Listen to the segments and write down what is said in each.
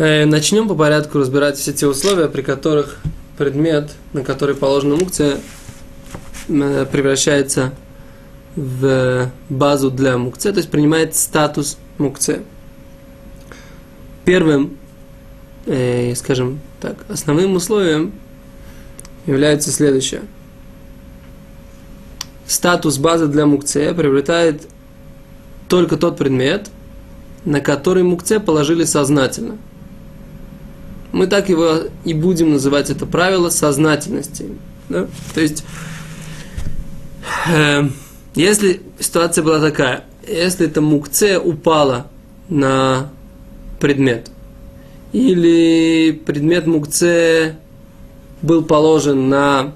Э, начнем по порядку разбирать все те условия, при которых предмет, на который положена мукция, э, превращается в базу для мукция, то есть принимает статус мукция. Первым, э, скажем так, основным условием является следующее. Статус базы для мукция приобретает только тот предмет, на который мукце положили сознательно – мы так его и будем называть это правило сознательности. Да? То есть, э, если ситуация была такая, если это мукце упала на предмет, или предмет мукце был положен на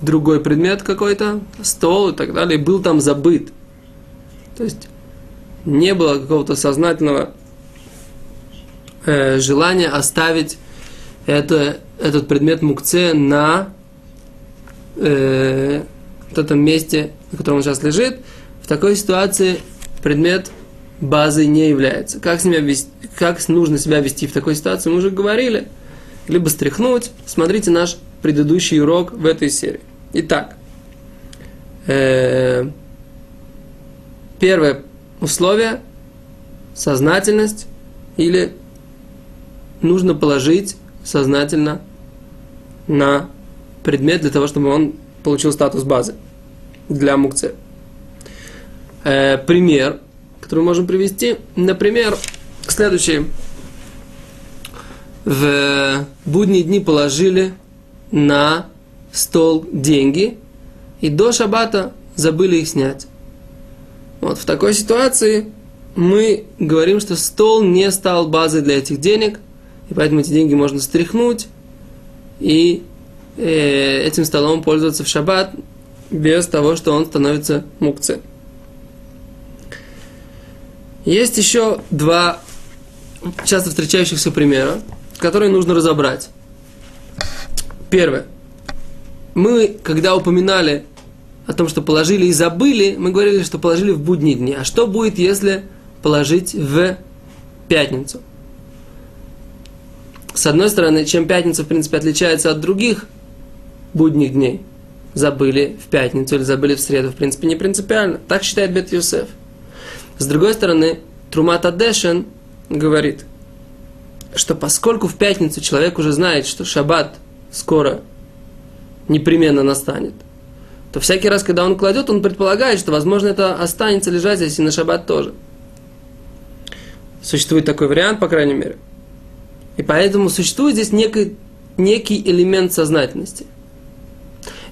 другой предмет какой-то, стол и так далее, и был там забыт. То есть не было какого-то сознательного э, желание оставить это, этот предмет мукце на э, этом месте, на котором он сейчас лежит, в такой ситуации предмет базой не является. Как, себя вести, как нужно себя вести в такой ситуации, мы уже говорили. Либо стряхнуть. Смотрите наш предыдущий урок в этой серии. Итак, э, первое условие – сознательность или нужно положить сознательно на предмет для того, чтобы он получил статус базы для мукце. Э, пример, который мы можем привести, например, следующий. В будние дни положили на стол деньги, и до шабата забыли их снять. Вот в такой ситуации мы говорим, что стол не стал базой для этих денег – и поэтому эти деньги можно стряхнуть и э, этим столом пользоваться в шаббат без того, что он становится мукце. Есть еще два часто встречающихся примера, которые нужно разобрать. Первое. Мы, когда упоминали о том, что положили и забыли, мы говорили, что положили в будние дни. А что будет, если положить в пятницу? С одной стороны, чем пятница, в принципе, отличается от других будних дней. Забыли в пятницу или забыли в среду, в принципе, не принципиально. Так считает Бет Юсеф. С другой стороны, Трумат Адешен говорит, что поскольку в пятницу человек уже знает, что шаббат скоро непременно настанет, то всякий раз, когда он кладет, он предполагает, что, возможно, это останется лежать здесь и на шаббат тоже. Существует такой вариант, по крайней мере – и поэтому существует здесь некий, некий элемент сознательности.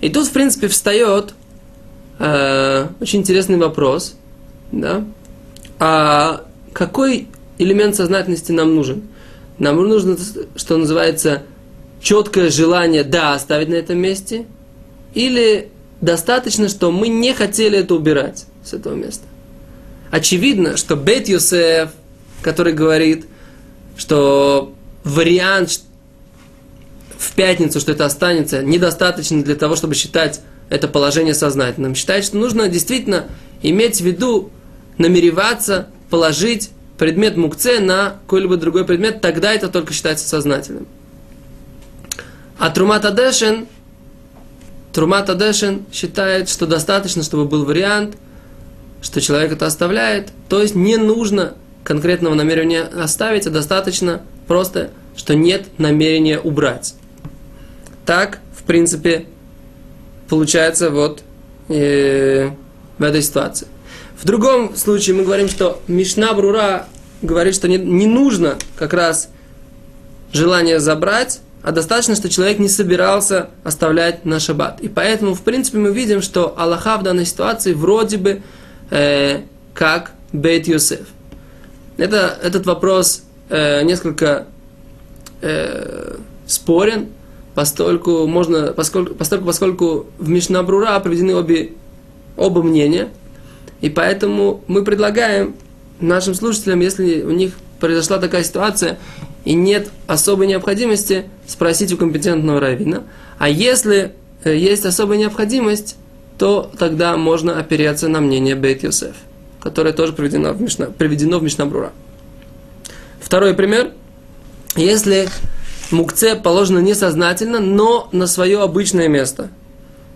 И тут, в принципе, встает э, очень интересный вопрос, да? А какой элемент сознательности нам нужен? Нам нужно, что называется, четкое желание, да, оставить на этом месте, или достаточно, что мы не хотели это убирать с этого места. Очевидно, что Бет Йосеф, который говорит, что вариант в пятницу, что это останется, недостаточно для того, чтобы считать это положение сознательным. Считает, что нужно действительно иметь в виду, намереваться положить предмет мукце на какой-либо другой предмет, тогда это только считается сознательным. А Трумат Адешин, Трумат Адешин считает, что достаточно, чтобы был вариант, что человек это оставляет, то есть не нужно конкретного намерения оставить, а достаточно просто, что нет намерения убрать. Так, в принципе, получается вот э, в этой ситуации. В другом случае мы говорим, что Мишна Брура говорит, что не, не нужно как раз желание забрать, а достаточно, что человек не собирался оставлять на шаббат. И поэтому, в принципе, мы видим, что Аллаха в данной ситуации вроде бы э, как Бейт Йосеф. Это, этот вопрос э, несколько э, спорен, поскольку можно, поскольку, поскольку, поскольку в Мишнабрура приведены обе, оба мнения, и поэтому мы предлагаем нашим слушателям, если у них произошла такая ситуация, и нет особой необходимости спросить у компетентного раввина. А если э, есть особая необходимость, то тогда можно опереться на мнение Бейт Йосеф, которое тоже приведено в, Мишна. Второй пример. Если мукце положено несознательно, но на свое обычное место,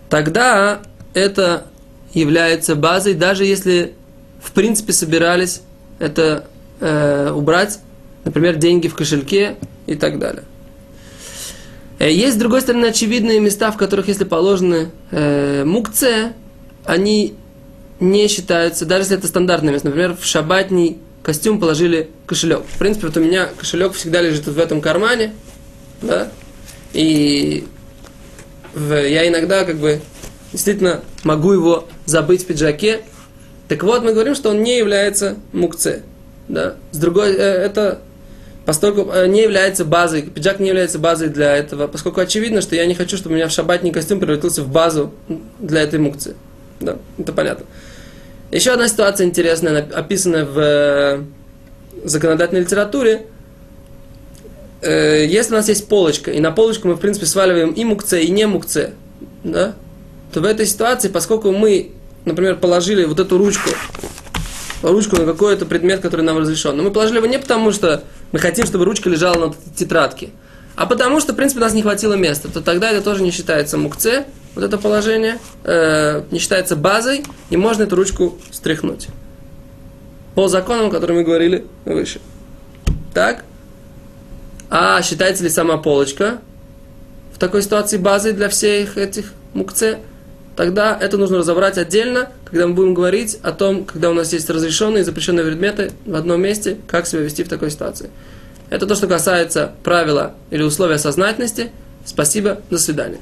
тогда это является базой, даже если в принципе собирались это э, убрать, например, деньги в кошельке и так далее. Э, есть, с другой стороны, очевидные места, в которых, если положены э, мукце, они не считаются, даже если это стандартное место. Например, в шабатний костюм положили кошелек. В принципе, вот у меня кошелек всегда лежит в этом кармане, да, и я иногда как бы действительно могу его забыть в пиджаке. Так вот, мы говорим, что он не является мукце. Да? С другой, э, это поскольку э, не является базой, пиджак не является базой для этого, поскольку очевидно, что я не хочу, чтобы у меня в шабатный костюм превратился в базу для этой мукции. Да, это понятно. Еще одна ситуация интересная, описанная в э, законодательной литературе. Если у нас есть полочка, и на полочку мы, в принципе, сваливаем и мукце, и не мукце, да, то в этой ситуации, поскольку мы, например, положили вот эту ручку, ручку на какой-то предмет, который нам разрешен, но мы положили его не потому, что мы хотим, чтобы ручка лежала на тетрадке, а потому что, в принципе, у нас не хватило места, то тогда это тоже не считается мукце, вот это положение, э, не считается базой, и можно эту ручку стряхнуть. По законам, о которых мы говорили выше. Так? А считается ли сама полочка в такой ситуации базой для всех этих мукце? тогда это нужно разобрать отдельно, когда мы будем говорить о том, когда у нас есть разрешенные и запрещенные предметы в одном месте, как себя вести в такой ситуации. Это то, что касается правила или условия сознательности. Спасибо, до свидания.